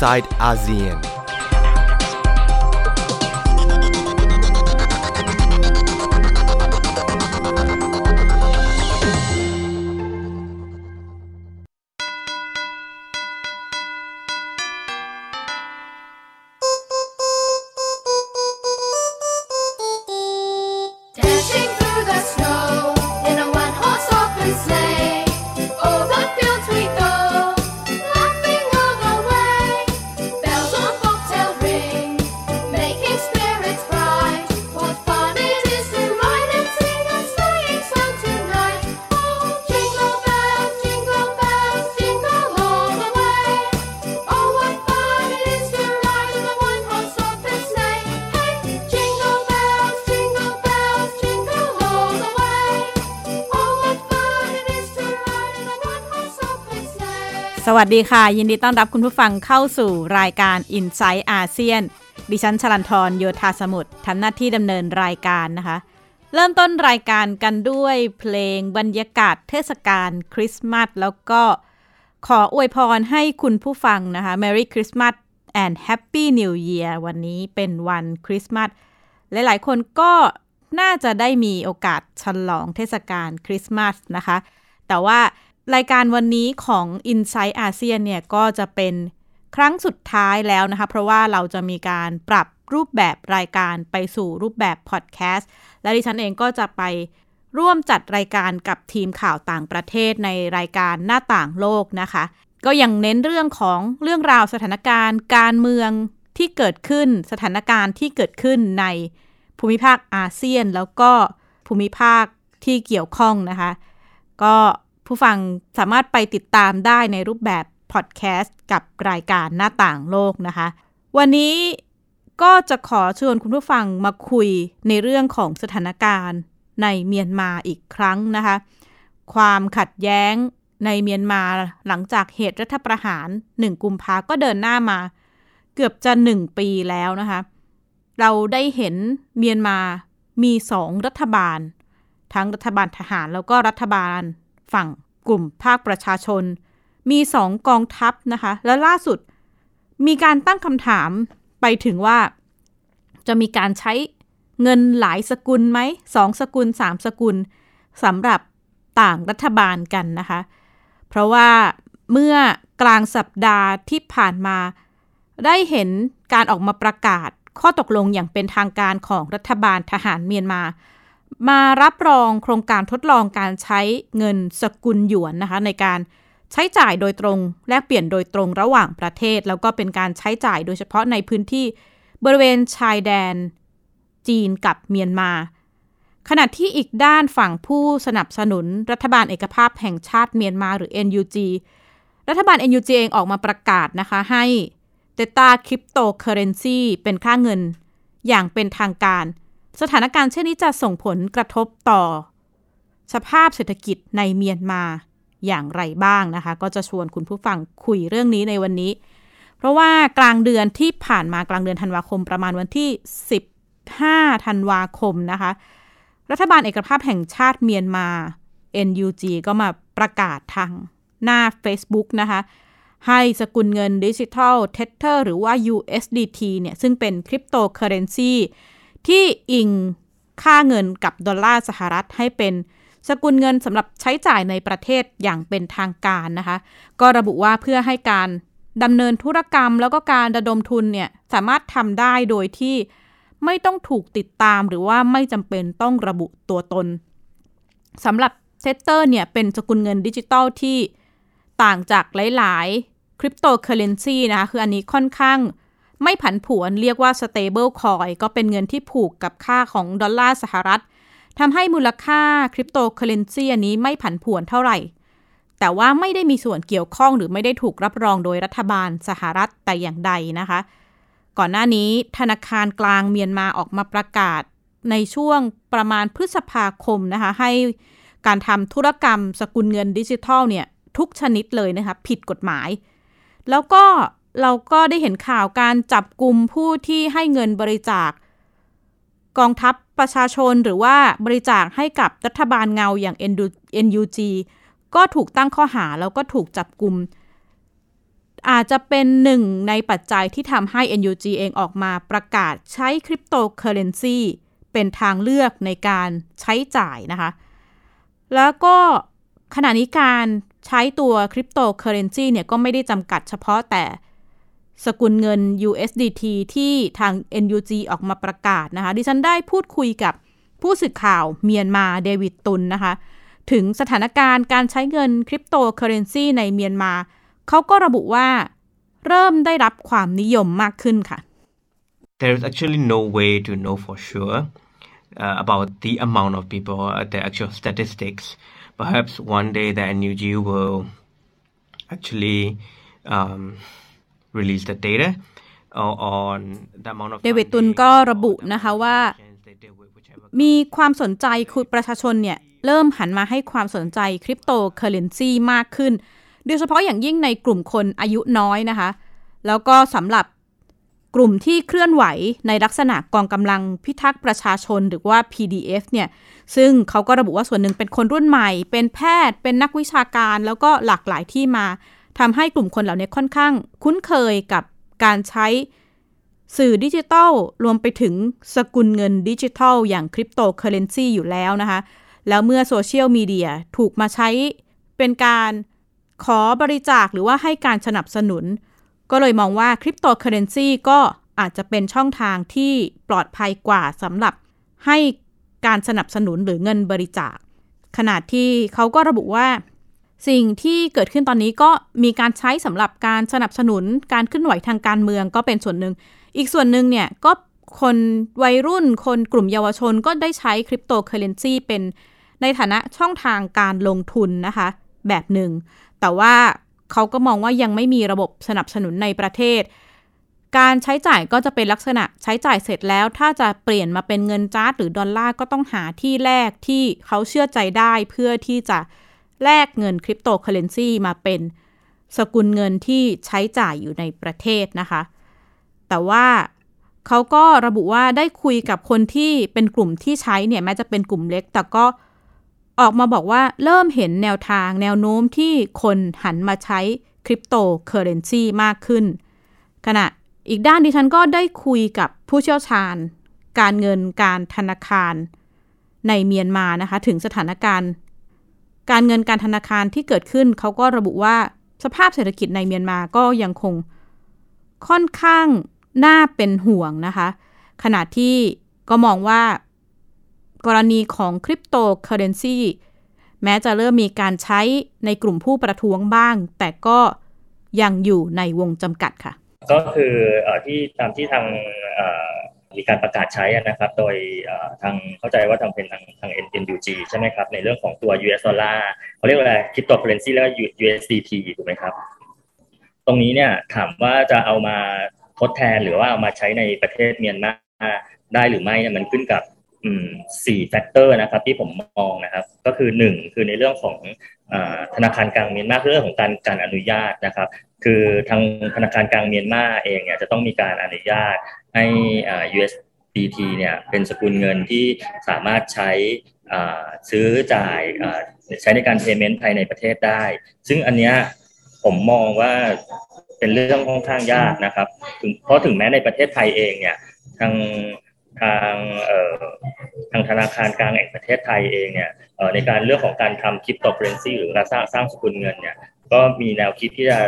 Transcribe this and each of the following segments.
inside ASEAN. วัสดีค่ะ ยินดีต้อนรับคุณผู้ฟังเข้าสู่รายการ i n s i ซต์อาเซียนดิฉันชลันทรโยธาสมุทรทำหน้าที่ดำเนินรายการนะคะ เริ่มต้นรายการกันด้วยเพลงบรรยากาศเทศกาลคริสต์มาสแล้วก็ขออวยพรให้คุณผู้ฟังนะคะ Merry Christmas and Happy New Year วันนี้เป็นวันคริสต์มาสหลายๆ คนก็น่าจะได้มีโอกาสฉลองเทศกาลคริสต์มาสนะคะ แต่ว่า รายการวันนี้ของ Inside ASEAN เนี่ยก็จะเป็นครั้งสุดท้ายแล้วนะคะ เพราะว่าเราจะมีการปรับรูปแบบรายการไปสู่รูปแบบพอดแคสต์และดิฉันเองก็จะไปร่วมจัดรายการกับทีมข่าวต่างประเทศในรายการหน้าต่างโลกนะคะ ก็ยังเน้นเรื่องของเรื่องราวสถานการณ์ การเมืองที่เกิดขึ้นสถานการณ์ที่เกิดขึ้นในภูมิภาคอาเซียน แล้วก็ภูมิภาคที่เกี่ยวข้องนะคะ ก็ ผู้ฟังสามารถไปติดตามได้ในรูปแบบพอดแคสต์กับรายการหน้าต่างโลกนะคะ วันนี้ก็จะขอชวนคุณผู้ฟังมาคุยในเรื่องของสถานการณ์ในเมียนมาอีกครั้งนะคะ ความขัดแย้งในเมียนมาหลังจากเหตุรัฐประหาร 1 กุมภาก็เดินหน้ามา เกือบจะ 1 ปีแล้วนะคะ เราได้เห็นเมียนมามีสองรัฐบาล ทั้งรัฐบาลทหารแล้วก็รัฐบาล ฝั่งกลุ่มภาคประชาชน มีสองกองทัพนะคะ และล่าสุดมีการตั้งคำถามไปถึงว่า จะมีการใช้เงินหลายสกุลไหมสองสกุลสามสกุลสำหรับต่างรัฐบาลกันนะคะ เพราะว่าเมื่อกลางสัปดาห์ที่ผ่านมา ได้เห็นการออกมาประกาศข้อตกลงอย่างเป็นทางการของรัฐบาลทหารเมียนมา มารับรองโครงการทดลองการใช้เงินสกุลหยวนนะคะ ในการใช้จ่ายโดยตรง แลกเปลี่ยนโดยตรงระหว่างประเทศ แล้วก็เป็นการใช้จ่ายโดยเฉพาะในพื้นที่บริเวณชายแดน จีนกับเมียนมา ขณะที่อีกด้านฝั่งผู้สนับสนุนรัฐบาลเอกภาพแห่งชาติเมียนมาหรือ NUG รัฐบาล NUG เองออกมาประกาศนะคะให้เตต้าคริปโตเคอเรนซีเป็นค่าเงินอย่างเป็นทางการ สถานการณ์เช่นนี้จะส่งผลกระทบต่อ สภาพเศรษฐกิจในเมียนมาอย่างไรบ้างนะคะ ก็จะชวนคุณผู้ฟังคุยเรื่องนี้ในวันนี้ เพราะว่ากลางเดือนที่ผ่านมากลางเดือนธันวาคมประมาณวันที่ 15 ธันวาคมนะคะ รัฐบาลเอกภาพแห่งชาติเมียนมา NUG ก็มาประกาศทางหน้า Facebook นะคะให้สกุลเงินดิจิทัลเทเ e อร์หรือว่า USDT เนี่ยซึ่งเป็นคริปโตเคอเรนซี ที่อิงค่าเงินกับดอลลาร์สหรัฐให้เป็นสกุลเงินสำหรับใช้จ่ายในประเทศอย่างเป็นทางการนะคะ ก็ระบุว่าเพื่อให้การดำเนินธุรกรรมแล้วก็การระดมทุนเนี่ยสามารถทำได้โดยที่ไม่ต้องถูกติดตามหรือว่าไม่จำเป็นต้องระบุตัวตนสำหรับ Tether เนี่ยเป็นสกุลเงินดิจิตอลที่ต่างจากหลาย ๆ คริปโตเคอเรนซีนะคะคืออันนี้ค่อนข้าง ไม่ผันผวนเรียกว่า stable coin ก็เป็นเงินที่ผูกกับค่าของดอลลาร์สหรัฐทำให้มูลค่าคริปโตเคอเรนซีอันนี้ไม่ผันผวนเท่าไหร่ แต่ว่าไม่ได้มีส่วนเกี่ยวข้องหรือไม่ได้ถูกรับรองโดยรัฐบาลสหรัฐแต่อย่างใดนะคะ ก่อนหน้านี้ธนาคารกลางเมียนมาออกมาประกาศในช่วงประมาณพฤษภาคมนะคะให้การทำธุรกรรมสกุลเงินดิจิทัลเนี่ยทุกชนิดเลยนะคะผิดกฎหมาย แล้วก็ เราก็ได้เห็นข่าวการจับกลุ่มผู้ที่ให้เงินบริจาค กองทัพประชาชนหรือว่าบริจาคให้กับรัฐบาลเงาอย่าง NUG ก็ถูกตั้งข้อหาแล้วก็ถูกจับกลุ่มอาจจะเป็นหนึ่งในปัจจัยที่ทำให้ NUG เองออกมาประกาศใช้คริปโตเคอเรนซีเป็นทางเลือกในการใช้จ่ายนะคะ แล้วก็ขณะนี้การใช้ตัวคริปโตเคอเรนซีเนี่ยก็ไม่ได้จำกัดเฉพาะแต่ สกุลเงิน USDT ที่ทาง NUG ออกมาประกาศนะคะ ดิฉันได้พูดคุยกับผู้สื่อข่าวเมียนมาเดวิดตุนนะคะ ถึงสถานการณ์การใช้เงินคริปโตเคอเรนซีในเมียนมา เขาก็ระบุว่าเริ่มได้รับความนิยมมากขึ้นค่ะ There is actually no way to know for sure uh, about the amount of people, uh, the actual statistics. Perhaps one day the NUG will actually um, release the data uh, on the amount of เดวิดตุน funding ก็ or ระบุ the นะคะ amount of ว่า transactions they did with whichever มีความสนใจคือประชาชนเนี่ย เริ่มหันมาให้ความสนใจคริปโตเคอเรนซีมากขึ้น โดยเฉพาะอย่างยิ่งในกลุ่มคนอายุน้อยนะคะ แล้วก็สำหรับกลุ่มที่เคลื่อนไหวในลักษณะกองกำลังพิทักษ์ประชาชนหรือว่า PDF เนี่ย ซึ่งเขาก็ระบุว่าส่วนหนึ่งเป็นคนรุ่นใหม่ เป็นแพทย์ เป็นนักวิชาการ แล้วก็หลากหลายที่มา ทำให้กลุ่มคนเหล่านี้ค่อนข้าง คุ้นเคยกับการใช้สื่อดิจิทัล รวมไปถึงสกุลเงินดิจิทัล อย่างคริปโตเคอเรนซีอยู่แล้วนะคะ แล้วเมื่อโซเชียลมีเดียถูกมาใช้เป็นการขอบริจาคหรือว่าให้การสนับสนุน ก็เลยมองว่าคริปโตเคอเรนซีก็อาจจะเป็นช่องทางที่ปลอดภัยกว่าสำหรับให้การสนับสนุนหรือเงินบริจาค ขนาดที่เขาก็ระบุว่า สิ่งที่เกิดขึ้นตอนนี้ก็มีการใช้สำหรับการสนับสนุนการเคลื่อนไหวทางการเมืองก็เป็นส่วนหนึ่ง อีกส่วนหนึ่งเนี่ยก็คนวัยรุ่นคนกลุ่มเยาวชนก็ได้ใช้คริปโตเคอเรนซีเป็นในฐานะช่องทางการลงทุนนะคะ แบบหนึ่ง แต่ว่าเขาก็มองว่ายังไม่มีระบบสนับสนุนในประเทศ การใช้จ่ายก็จะเป็นลักษณะใช้จ่ายเสร็จแล้ว ถ้าจะเปลี่ยนมาเป็นเงินจ๊าดหรือดอลลาร์ก็ต้องหาที่แลกที่เขาเชื่อใจได้เพื่อที่จะ แลกเงินคริปโตเคอเรนซีมาเป็นสกุลเงินที่ใช้จ่ายอยู่ในประเทศนะคะ แต่ว่าเขาก็ระบุว่าได้คุยกับคนที่เป็นกลุ่มที่ใช้เนี่ยแม้จะเป็นกลุ่มเล็ก แต่ก็ออกมาบอกว่าเริ่มเห็นแนวทางแนวโน้มที่คนหันมาใช้คริปโตเคอเรนซีมากขึ้น ขณะอีกด้านดิฉันก็ได้คุยกับผู้เชี่ยวชาญ การเงินการธนาคารในเมียนมานะคะ ถึงสถานการณ์ การเงินการธนาคารที่เกิดขึ้นเขาก็ระบุว่าสภาพเศรษฐกิจในเมียนมาก็ยังคงค่อนข้างน่าเป็นห่วงนะคะ ขณะที่ก็มองว่า กรณีของคริปโตเคอเรนซีแม้จะเริ่มมีการใช้ในกลุ่มผู้ประท้วงบ้าง แต่ก็ยังอยู่ในวงจำกัดค่ะ ก็คือที่ตามที่ทาง มีการประกาศใช้นะครับ โดยทางเข้าใจว่าทางเป็นทางทาง NUG ใช่ไหมครับ ในเรื่องของตัว US ดอลลาร์เขาเรียกว่าอะไรคริปโตเคอเรนซีแล้วก็ USDT ถูกไหมครับ ตรงนี้เนี่ยถามว่าจะเอามาทดแทนหรือว่าเอามาใช้ในประเทศเมียนมาได้หรือไม่เนี่ยมันขึ้นกับสี่ factor นะครับที่ผมมองนะครับ ก็คือหนึ่งคือในเรื่องของเอ่อธนาคารกลางเมียนมาเรื่องของการการอนุญาตนะครับ คือทางธนาคารกลางเมียนมาเองเนี่ยจะต้องมีการอนุญาต ให้ USDT เนี่ยเป็นสกุลเงินที่สามารถใช้ซื้อจ่ายใช้ในการ payment ภายในประเทศได้ ซึ่งอันเนี้ยผมมองว่าเป็นเรื่องค่อนข้างยากนะครับถึงเพราะถึงแม้ในประเทศไทยเองเนี่ยทางทางเอ่อทางธนาคารกลางแห่งประเทศไทยเองเนี่ยในการเรื่องของการทำคริปโตเคอเรนซีหรือการสร้างสร้างสกุลเงินเนี่ยก็มีแนวคิดที่จะ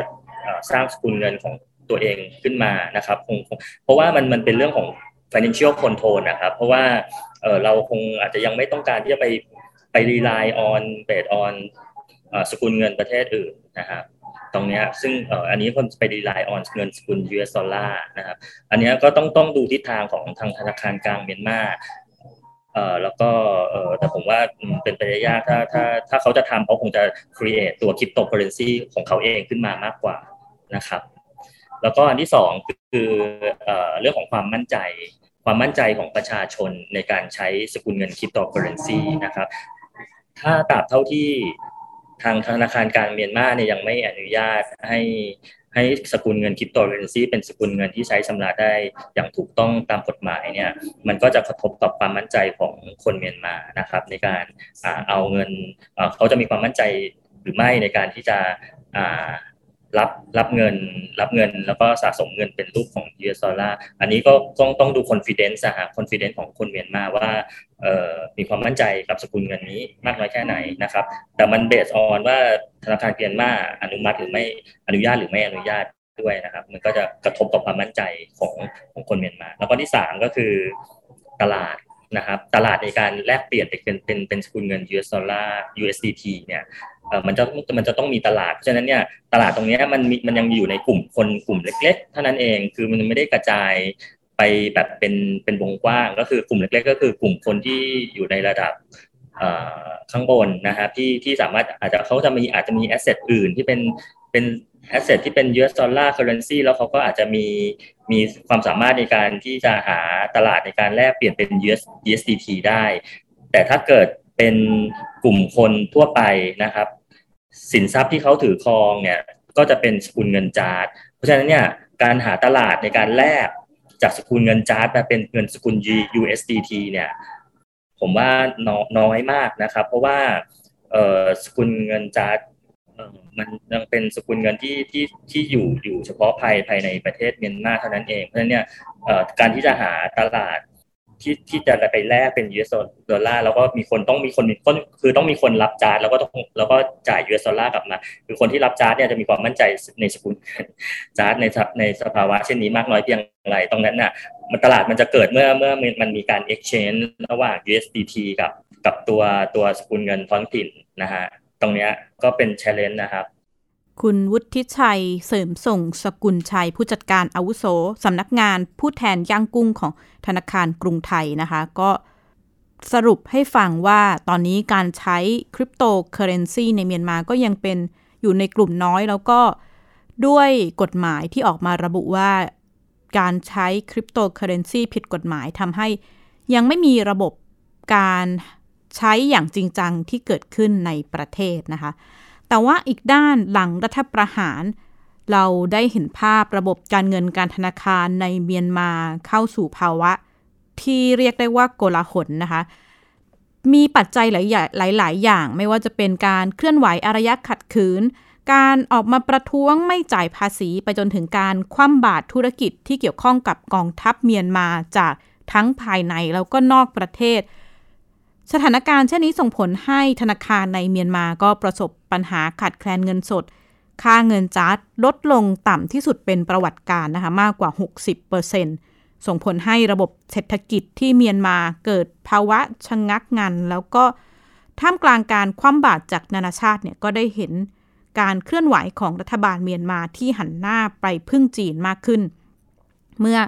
สร้างสกุลเงินของ ตัวเองขึ้นมานะครับคงเพราะว่ามันมันเป็นเรื่องของ financial control นะครับ เพราะว่าเออเราคงอาจจะยังไม่ต้องการที่จะไปไป rely on based on เอ่อสกุลเงินประเทศอื่นนะครับตรงนี้ซึ่งอ,อันนี้คนไป rely on เงินสกุล US ดอลลาร์นะครับอันนี้ก็ต้องต้องดูทิศทางของทางธนาคารกลางเมียนมาเอ่อแล้วก็เอ่อแต่ผมว่าเป็นไปได้ยากถ้าถ้าถ้าเขาจะทำเขาคงจะ create ตัว cryptocurrency ของเขาเองขึ้นมามากกว่านะครับ แล้วก็อันที่สองคือเรื่องของความมั่นใจ ความมั่นใจของประชาชนในการใช้สกุลเงินคริปโตเคอเรนซีนะครับ ถ้าตราบเท่าที่ทางธนาคารกลางเมียนมาเนี่ยยังไม่อนุญาตให้ให้สกุลเงินคริปโตเคอเรนซีเป็นสกุลเงินที่ใช้ชำระได้อย่างถูกต้องตามกฎหมายเนี่ยมันก็จะกระทบต่อความมั่นใจของคนเมียนมานะครับ ในการเอ่อเอาเงินเขาจะมีความมั่นใจหรือไม่ในการที่จะ รับรับเงินรับเงิน แล้วก็สะสมเงินเป็นรูปของ US ดอลลาร์อันนี้ก็ต้องต้องดู confidence อะฮะ confidence ของคนเมียนมาว่ามีความมั่นใจกับสกุลเงินนี้มากน้อยแค่ไหนนะครับ แต่มันเบสออนว่าธนาคารเมียนมาอนุมัติหรือไม่อนุญาตหรือไม่อนุญาตด้วยนะครับ มันก็จะกระทบต่อความมั่นใจของของคนเมียนมา แล้วก็ที่สามก็คือตลาดนะครับตลาดในการแลกเปลี่ยนเป็นเป็นเป็นสกุลเงิน US ดอลลาร์ USDT เนี่ย มันจะมันจะต้องมีตลาดเพราะฉะนั้นเนี่ยตลาดตรงนี้มันมันยังอยู่ในกลุ่มคนกลุ่มเล็ก ๆ เท่านั้นเองคือมันไม่ได้กระจายไปแบบเป็นเป็นวงกว้างก็คือกลุ่มเล็ก ๆ ก็คือกลุ่มคนที่อยู่ในระดับข้างบนนะครับที่ที่สามารถอาจจะเขาจะมีอาจจะมีแอสเซทอื่นที่เป็นเป็นแอสเซทที่เป็น US dollar currency แล้วเขาก็อาจจะมีมีความสามารถในการที่จะหาตลาดในการแลกเปลี่ยนเป็น US USDT ได้ แต่ถ้าเกิดเป็นกลุ่มคนทั่วไปนะครับ สินทรัพย์ที่เขาถือครองเนี่ยก็จะเป็นสกุลเงินจ๊าดเพราะฉะนั้นเนี่ยการหาตลาดในการแลกจากสกุลเงินจ๊าดมาเป็นเงินสกุล USDT เนี่ยผมว่าน้อยมากนะครับ เพราะว่าสกุลเงินจ๊าดมันยังเป็นสกุลเงินที่ที่ที่อยู่อยู่เฉพาะภายภายในประเทศเมียนมาเท่านั้นเอง เพราะฉะนั้นเนี่ยการที่จะหาตลาด ที่ที่จะไปแลกเป็น US ดอลลาร์แล้วก็มีคนต้องมีคนมีคนคือต้องมีคนรับจ๊าดแล้วก็ต้องแล้วก็จ่าย US ดอลลาร์กลับมา คือคนที่รับจ๊าดเนี่ยจะมีความมั่นใจในสกุลจ๊าดในในสภาวะเช่นนี้มากน้อยเพียงไรตรงนั้นน่ะมันตลาดมันจะเกิดเมื่อเมื่อมันมีการ exchange ระหว่าง USDT กับกับตัวตัวสกุลเงินท้องถิ่นนะฮะตรงเนี้ยก็เป็น challenge นะครับ คุณวุฒิชัยเสริมส่งสกุลชัย ผู้จัดการอาวุโสสำนักงานผู้แทนย่างกุ้งของธนาคารกรุงไทยนะคะ ก็สรุปให้ฟังว่าตอนนี้การใช้คริปโตเคอเรนซีในเมียนมาก็ยังเป็นอยู่ในกลุ่มน้อยแล้วก็ด้วยกฎหมายที่ออกมาระบุว่าการใช้คริปโตเคอเรนซีผิดกฎหมายทำให้ยังไม่มีระบบการใช้อย่างจริงจังที่เกิดขึ้นในประเทศนะคะ แต่ว่าอีกด้านหลังรัฐประหาร เราได้เห็นภาพระบบการเงินการธนาคารในเมียนมาเข้าสู่ภาวะ ที่เรียกได้ว่าโกลาหลนะคะ มีปัจจัยหลายอย่างหลาย ๆ อย่างไม่ว่าจะเป็นการเคลื่อนไหวอารยะขัดขืน การออกมาประท้วงไม่จ่ายภาษีไปจนถึงการคว่ำบาตรธุรกิจที่เกี่ยวข้องกับกองทัพเมียนมาจากทั้งภายในแล้วก็นอกประเทศ สถานการณ์เช่นนี้ส่งผลให้ธนาคารในเมียนมาก็ประสบปัญหาขาดแคลนเงินสด ค่าเงินจาร์ดลดลงต่ำที่สุดเป็นประวัติการนะคะมากกว่า 60%ส่งผลให้ระบบเศรษฐกิจที่เมียนมาเกิดภาวะชะงงักงัน แล้วก็ท่ามกลางการคว่ำบาตรจากนานาชาติเนี่ยก็ได้เห็นการเคลื่อนไหวของรัฐบาลเมียนมาที่หันหน้าไปพึ่งจีนมากขึ้น เมื่อ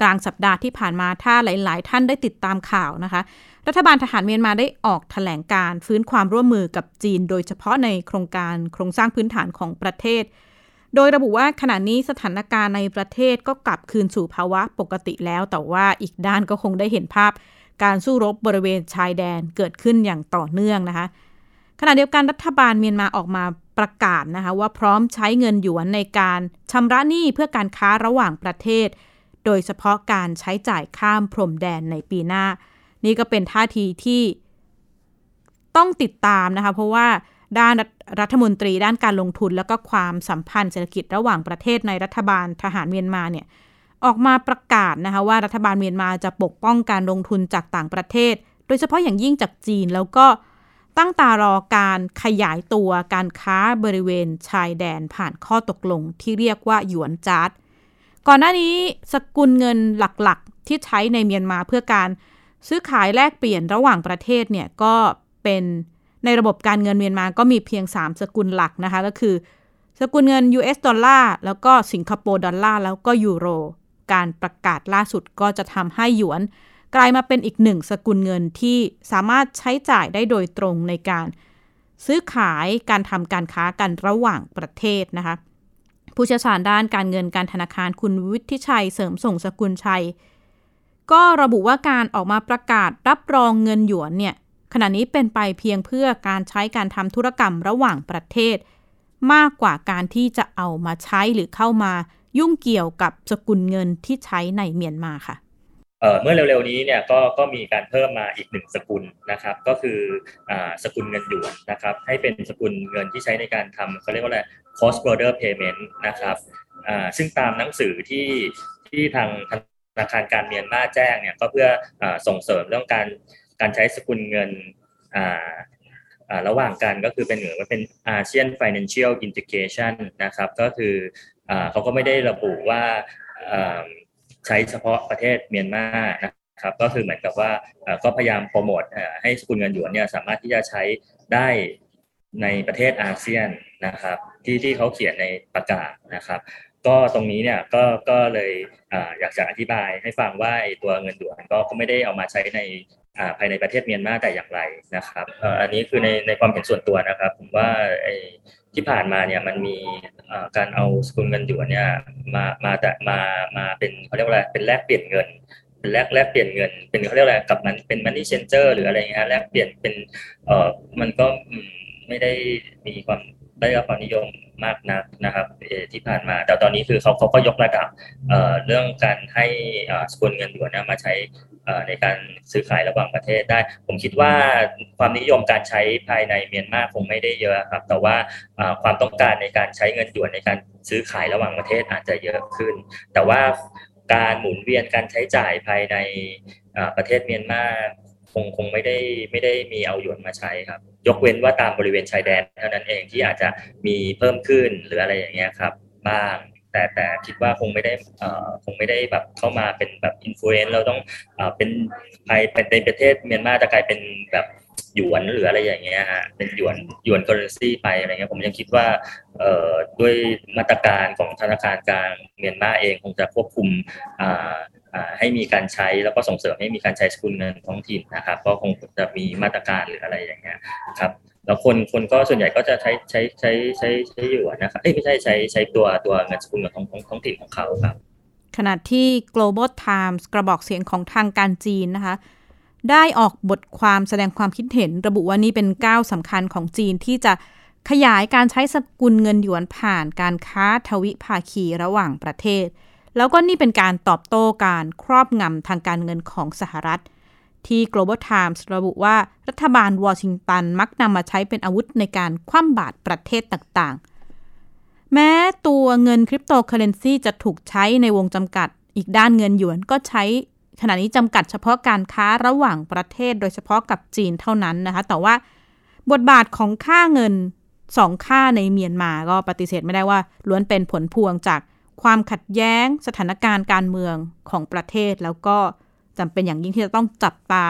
กลางสัปดาห์ที่ผ่านมาถ้าหลาย ๆ ท่านได้ติดตามข่าวนะคะ รัฐบาลทหารเมียนมาได้ออกแถลงการฟื้นความร่วมมือกับจีน โดยเฉพาะในโครงการโครงสร้างพื้นฐานของประเทศ โดยระบุว่าขณะนี้สถานการณ์ในประเทศก็กลับคืนสู่ภาวะปกติแล้ว แต่ว่าอีกด้านก็คงได้เห็นภาพ การสู้รบบริเวณชายแดนเกิดขึ้นอย่างต่อเนื่องนะคะขณะเดียวกันรัฐบาลเมียนมาออกมาประกาศนะคะว่าพร้อมใช้เงินหยวนในการชำระหนี้เพื่อการค้าระหว่างประเทศ โดยเฉพาะการใช้จ่ายข้ามพรมแดนในปีหน้า นี่ก็เป็นท่าทีที่ต้องติดตามนะคะ เพราะว่าด้านรัฐมนตรีด้านการลงทุน แล้วก็ความสัมพันธ์เศรษฐกิจระหว่างประเทศในรัฐบาลทหารเมียนมาเนี่ยออกมาประกาศนะคะว่ารัฐบาลเมียนมาจะปกป้องการลงทุนจากต่างประเทศ โดยเฉพาะอย่างยิ่งจากจีนแล้วก็ตั้งตารอการขยายตัวการค้าบริเวณชายแดนผ่านข้อตกลงที่เรียกว่าหยวนจาร์ด ก่อนหน้านี้สกุลเงินหลักๆ ที่ใช้ในเมียนมาเพื่อการซื้อขายแลกเปลี่ยนระหว่างประเทศเนี่ยก็เป็นในระบบการเงินเมียนมาก็มีเพียง 3 สกุลหลักนะคะ ก็คือ สกุลเงิน US ดอลลาร์แล้วก็สิงคโปร์ดอลลาร์แล้วก็ยูโร การประกาศล่าสุดก็จะทำให้หยวน กลายมาเป็นอีกหนึ่งสกุลเงินที่สามารถใช้จ่ายได้โดยตรงในการซื้อขายการทำการค้ากันระหว่างประเทศนะคะ ผู้เชี่ยวชาญด้านการเงินการธนาคารคุณวิทิชัยเสริมส่งสกุลชัย ก็ระบุว่าการออกมาประกาศรับรองเงินหยวนเนี่ยขณะนี้เป็นไปเพียงเพื่อการใช้การทำธุรกรรมระหว่างประเทศ มากกว่าการที่จะเอามาใช้หรือเข้ามายุ่งเกี่ยวกับสกุลเงินที่ใช้ในเมียนมาค่ะ เมื่อเร็วๆนี้เนี่ยก็ก็มีการเพิ่มมาอีกหนึ่งสกุลนะครับ ก็คืออสกุลเงินหยวนนะครับให้เป็นสกุลเงินที่ใช้ในการทำเขาเรียกว่าอะไร cross border payment นะครับซึ่งตามหนังสือที่ที่ทางธนาคารการเมียนมาแจ้งเนี่ยก็เพื่ออส่งเสริมเรื่องการการใช้สกุลเงินระหว่างกันก็คือเป็นเหมือนว่าเป็น ASEAN Financial Integration นะครับ ก็คืออเขาก็ไม่ได้ระบุว่า ใช้เฉพาะประเทศเมียนมานะครับก็คือเหมือนกับว่าก็พยายามโปรโมทให้สกุลเงินหยวนเนี่ยสามารถที่จะใช้ได้ในประเทศอาเซียนนะครับที่ที่เขาเขียนในประกาศนะครับ ก็ตรงนี้เนี่ยก็ก็เลยออยากจะอธิบายให้ฟังว่าตัวเงินหยวนก็ไม่ได้เอามาใช้ในภายในประเทศเมียนมาแต่อย่างไรนะครับอันนี้คือในในความเห็นส่วนตัวนะครับผมว่าที่ผ่านมาเนี่ยมันมีการเอาสกุลเงินหยวนเนี่ยมามาแต่มามาเป็นเขาเรียกว่าอะไรเป็นแลกเปลี่ยนเงินเป็นแลกแลกเปลี่ยนเงิน เป็นเขาเรียกอะไรกับมันเป็นมันนี่เชนเจอร์หรืออะไรเงี้ยแลกเปลี่ยนเป็นเออมันก็ไม่ได้มีความ ได้รับความนิยมมากนักนะครับที่ผ่านมา แต่ตอนนี้คือเขาเขาก็ยกระดับเรื่องการให้สกุลเงินหยวนมาใช้ในการซื้อขายระหว่างประเทศได้ ผมคิดว่าความนิยมการใช้ภายในเมียนมาคงไม่ได้เยอะครับ แต่ว่าความต้องการในการใช้เงินหยวนในการซื้อขายระหว่างประเทศอาจจะเยอะขึ้น แต่ว่าการหมุนเวียนการใช้จ่ายภายในประเทศเมียนมา คงคงไม่ได้ไม่ได้มีเอาหยวนมาใช้ครับ ยกเว้นว่าตามบริเวณชายแดนเท่านั้นเองที่อาจจะมีเพิ่มขึ้นหรืออะไรอย่างเงี้ยครับบ้างแต่แต่คิดว่าคงไม่ได้เอ่อคงไม่ได้แบบเข้ามาเป็นแบบ influence เราต้องเอ่อเป็นภายในประเทศเมียนมาจะกลายเป็นแบบหยวนหรืออะไรอย่างเงี้ยฮะเป็นหยวนหยวน currency ไปอะไรเงี้ยผมยังคิดว่าเอ่อด้วยมาตรการของธนาคารกลางเมียนมาเองคงจะควบคุมอ่า ให้มีการใช้แล้วก็ส่งเสริมให้มีการใช้สกุลเงินท้องถิ่นนะครับ ก็คงจะมีมาตรการหรืออะไรอย่างเงี้ยครับแล้วคนคนก็ส่วนใหญ่ก็จะใช้ใช้ใช้ใช้ใช้หยวนนะครับเอ้ยไม่ใช่ใช้ใช้ตัวตัวเงินสกุลเงินท้องท้องท้องถิ่นของเขาครับ ขณะที่ Global Times กระบอกเสียงของทางการจีนนะคะ ได้ออกบทความแสดงความคิดเห็น ระบุว่านี่เป็นก้าวสำคัญของจีนที่จะขยายการใช้สกุลเงินหยวนผ่านการค้าทวิภาคีระหว่างประเทศ แล้วก็นี่เป็นการตอบโต้การครอบงำทางการเงินของสหรัฐ ที่ Global Times ระบุว่ารัฐบาลวอชิงตันมักนำมาใช้เป็นอาวุธในการคว่ำบาตรประเทศต่างๆ แม้ตัวเงินคริปโตเคอเรนซีจะถูกใช้ในวงจำกัด อีกด้านเงินหยวนก็ใช้ขณะนี้จำกัดเฉพาะการค้าระหว่างประเทศโดยเฉพาะกับจีนเท่านั้นนะคะ แต่ว่าบทบาทของค่าเงินสองค่าในเมียนมาก็ปฏิเสธไม่ได้ว่าล้วนเป็นผลพวงจาก ความขัดแย้งสถานการณ์การเมืองของประเทศ แล้วก็จำเป็นอย่างยิ่งที่จะต้องจับตา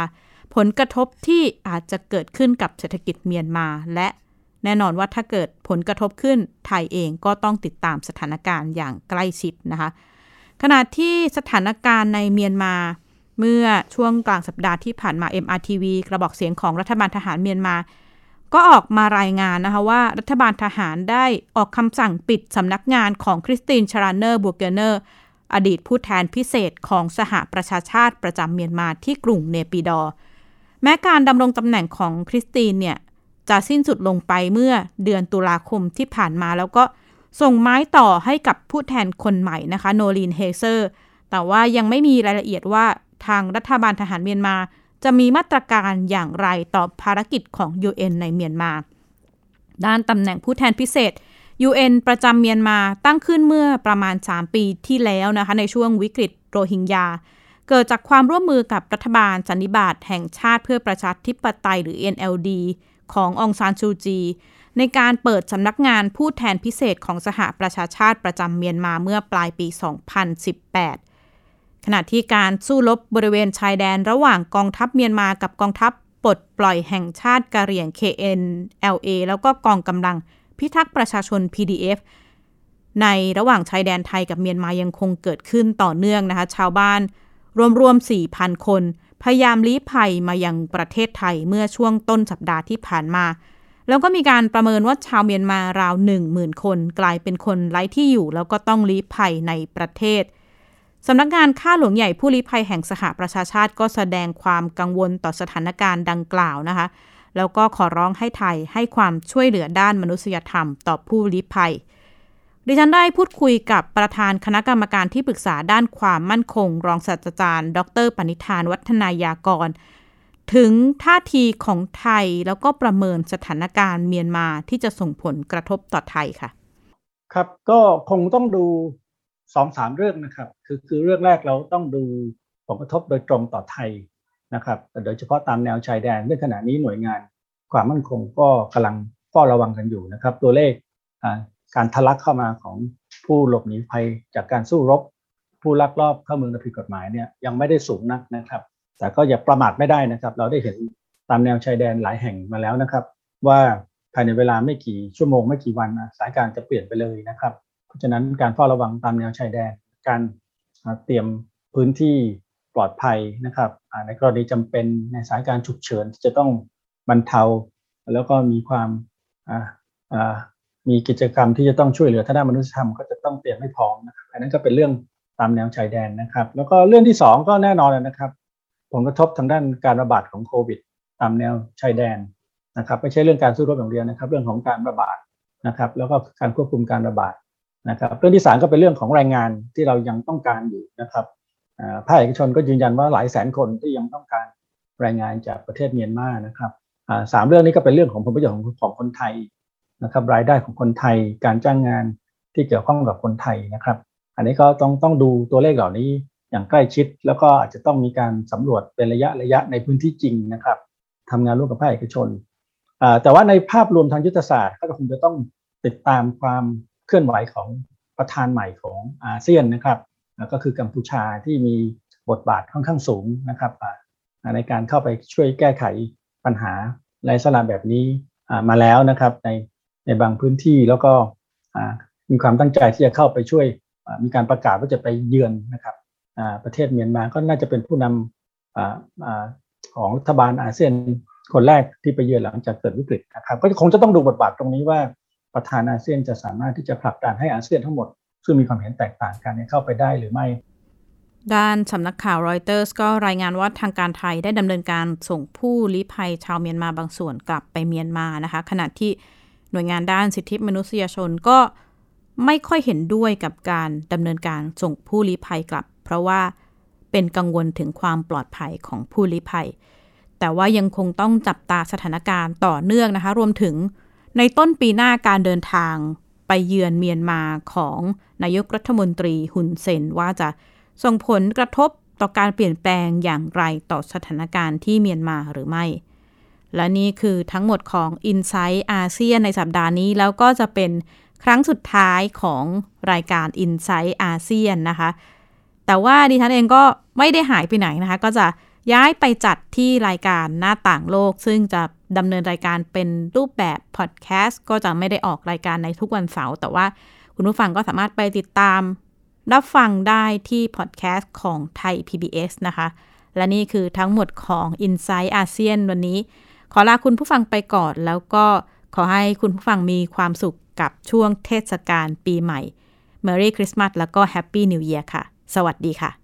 ผลกระทบที่อาจจะเกิดขึ้นกับเศรษฐกิจเมียนมา และแน่นอนว่าถ้าเกิดผลกระทบขึ้นไทยเองก็ต้องติดตามสถานการณ์อย่างใกล้ชิดนะคะ ขณะที่สถานการณ์ในเมียนมา เมื่อช่วงกลางสัปดาห์ที่ผ่านมา MRTV กระบอกเสียงของรัฐบาลทหารเมียนมา ก็ออกมารายงานนะคะว่ารัฐบาลทหารได้ออกคำสั่งปิดสำนักงานของคริสตินชารานเนอร์บูเกเนอร์ อดีตผู้แทนพิเศษของสหประชาชาติประจำเมียนมาที่กรุงเนปิดอว์แม้การดำรงตำแหน่งของคริสตินเนี่ยจะสิ้นสุดลงไปเมื่อเดือนตุลาคมที่ผ่านมาแล้วก็ส่งไม้ต่อให้กับผู้แทนคนใหม่นะคะ โนลินเฮเซอร์ แต่ว่ายังไม่มีรายละเอียดว่าทางรัฐบาลทหารเมียนมา จะมีมาตรการอย่างไรต่อภารกิจของ UN ในเมียนมา ด้านตำแหน่งผู้แทนพิเศษ UN ประจำเมียนมาตั้งขึ้นเมื่อประมาณ 3 ปีที่แล้วนะคะในช่วงวิกฤตโรฮิงญา เกิดจากความร่วมมือกับรัฐบาลสันนิบาตแห่งชาติเพื่อประชาธิปไตยหรือ NLD ขององซานซูจี ในการเปิดสำนักงานผู้แทนพิเศษของสหประชาชาติประจำเมียนมาเมื่อปลายปี 2018 ขณะที่การสู้รบบริเวณชายแดนระหว่างกองทัพเมียนมากับกองทัพปลดปล่อยแห่งชาติกะเหรี่ยง KNLA แล้วก็กองกำลังพิทักษ์ประชาชน PDF ในระหว่างชายแดนไทยกับเมียนมายังคงเกิดขึ้นต่อเนื่องนะคะ ชาวบ้านรวมๆ 4,000 คน พยายามลี้ภัยมายังประเทศไทยเมื่อช่วงต้นสัปดาห์ที่ผ่านมา แล้วก็มีการประเมินว่าชาวเมียนมาราว 10,000 คน กลายเป็นคนไร้ที่อยู่ แล้วก็ต้องลี้ภัยในประเทศ สำนักงานข้าหลวงใหญ่ผู้ลี้ภัยแห่งสหประชาชาติก็แสดงความกังวลต่อสถานการณ์ดังกล่าวนะคะ แล้วก็ขอร้องให้ไทยให้ความช่วยเหลือด้านมนุษยธรรม ต่อผู้ลี้ภัย ดิฉันได้พูดคุยกับประธานคณะกรรมการที่ปรึกษาด้านความมั่นคง รองศาสตราจารย์ ดรปณิธานวัฒนายากร ถึงท่าทีของไทยแล้วก็ประเมินสถานการณ์เมียนมาที่จะส่งผลกระทบต่อไทยค่ะ ครับก็คงต้องดู สองสามเรื่องนะครับ คือคือเรื่องแรกเราต้องดูผลกระทบโดยตรงต่อไทยนะครับ โดยเฉพาะตามแนวชายแดนเรื่องขณะนี้หน่วยงานความมั่นคงก็กำลังเฝ้าระวังกันอยู่นะครับ ตัวเลขการทะลักเข้ามาของผู้หลบหนีภัยจากการสู้รบ ผู้ลักลอบเข้าเมืองโดยผิดกฎหมายเนี่ยยังไม่ได้สูงนักนะครับ แต่ก็อย่าประมาทไม่ได้นะครับ เราได้เห็นตามแนวชายแดนหลายแห่งมาแล้วนะครับ ว่าภายในเวลาไม่กี่ชั่วโมงไม่กี่วันสถานการณ์จะเปลี่ยนไปเลยนะครับ ราะฉะนั้นการเฝ้าระวังตามแนวชายแดน การเตรียมพื้นที่ปลอดภัยนะครับในกรณีจำเป็นในสถานการณ์ฉุกเฉินที่จะต้องบรรเทา แล้วก็มีความมีกิจกรรมที่จะต้องช่วยเหลือทางด้านมนุษยธรรมก็จะต้องเตรียมให้พร้อมนะครับอันนั้นก็เป็นเรื่องตามแนวชายแดนนะครับ แล้วก็เรื่องที่ 2 ก็แน่นอนนะครับ ผลกระทบทางด้านการระบาดของโควิด ตามแนวชายแดนนะครับไม่ใช่เรื่องการสู้รบอย่างเดียวนะครับ เรื่องของการระบาดนะครับ แล้วก็การควบคุมการระบาด นะครับเรื่องที่สามก็เป็นเรื่องของแรงงานที่เรายังต้องการอยู่นะครับภาคเอกชนก็ยืนยันว่าหลายแสนคนที่ยังต้องการแรงงานจากประเทศเมียนมานะครับสามเรื่องนี้ก็เป็นเรื่องของผลประโยชน์ของของคนไทยนะครับรายได้ของคนไทยการจ้างงานที่เกี่ยวข้องกับคนไทยนะครับ อันนี้ก็ต้องต้องดูตัวเลขเหล่านี้อย่างใกล้ชิด แล้วก็อาจจะต้องมีการสำรวจเป็นระยะระยะในพื้นที่จริงนะครับทำงานร่วมกับภาคเอกชนแต่ว่าในภาพรวมทางยุทธศาสตร์ก็คงจะต้องติดตามความ เคลื่อนไหวของประธานใหม่ของอาเซียนนะครับก็คือกัมพูชาที่มีบทบาทค่อนข้างสูงนะครับในการเข้าไปช่วยแก้ไขปัญหาในสลาแบบนี้มาแล้วนะครับในในบางพื้นที่แล้วก็มีความตั้งใจที่จะเข้าไปช่วยมีการประกาศว่าจะไปเยือนนะครับประเทศเมียนมาก็น่าจะเป็นผู้นำของรัฐบาลอาเซียนคนแรกที่ไปเยือนหลังจากเกิดวิกฤตนะครับก็คงจะต้องดูบทบาทตรงนี้ว่า ประธานอาเซียนจะสามารถที่จะผลักดันให้อาเซียนทั้งหมด ซึ่งมีความเห็นแตกต่างกันเข้าไปได้หรือไม่ ด้านสำนักข่าวรอยเตอร์สก็รายงานว่าทางการไทยได้ดำเนินการส่งผู้ลี้ภัยชาวเมียนมาบางส่วนกลับไปเมียนมานะคะ ขณะที่หน่วยงานด้านสิทธิมนุษยชนก็ไม่ค่อยเห็นด้วยกับการดำเนินการส่งผู้ลี้ภัยกลับ เพราะว่าเป็นกังวลถึงความปลอดภัยของผู้ลี้ภัย แต่ว่ายังคงต้องจับตาสถานการณ์ต่อเนื่องนะคะ รวมถึง ในต้นปีหน้าการเดินทางไปเยือนเมียนมาของนายกรัฐมนตรีฮุนเซนว่าจะส่งผลกระทบต่อการเปลี่ยนแปลงอย่างไรต่อสถานการณ์ที่เมียนมาหรือไม่ และนี่คือทั้งหมดของ Insight อาเซียนในสัปดาห์นี้ แล้วก็จะเป็นครั้งสุดท้ายของรายการ Insight อาเซียนนะคะ แต่ว่าดิฉันเองก็ไม่ได้หายไปไหนนะคะ ก็จะย้ายไปจัดที่รายการหน้าต่างโลก ซึ่งจะ ดำเนินรายการเป็นรูปแบบพอดแคสต์ก็จะไม่ได้ออกรายการในทุกวันเสาร์แต่ว่าคุณผู้ฟังก็สามารถไปติดตาม รับฟังได้ที่พอดแคสต์ของไทย PBS นะคะ และนี่คือทั้งหมดของ i n s i ซต์อาเซียนวันนี้ ขอลาคุณผู้ฟังไปก่อน แล้วก็ขอให้คุณผู้ฟังมีความสุขกับช่วงเทศกาลปีใหม่ Merry Christmas แล้วก็ Happy New Year ค่ะ สวัสดีค่ะ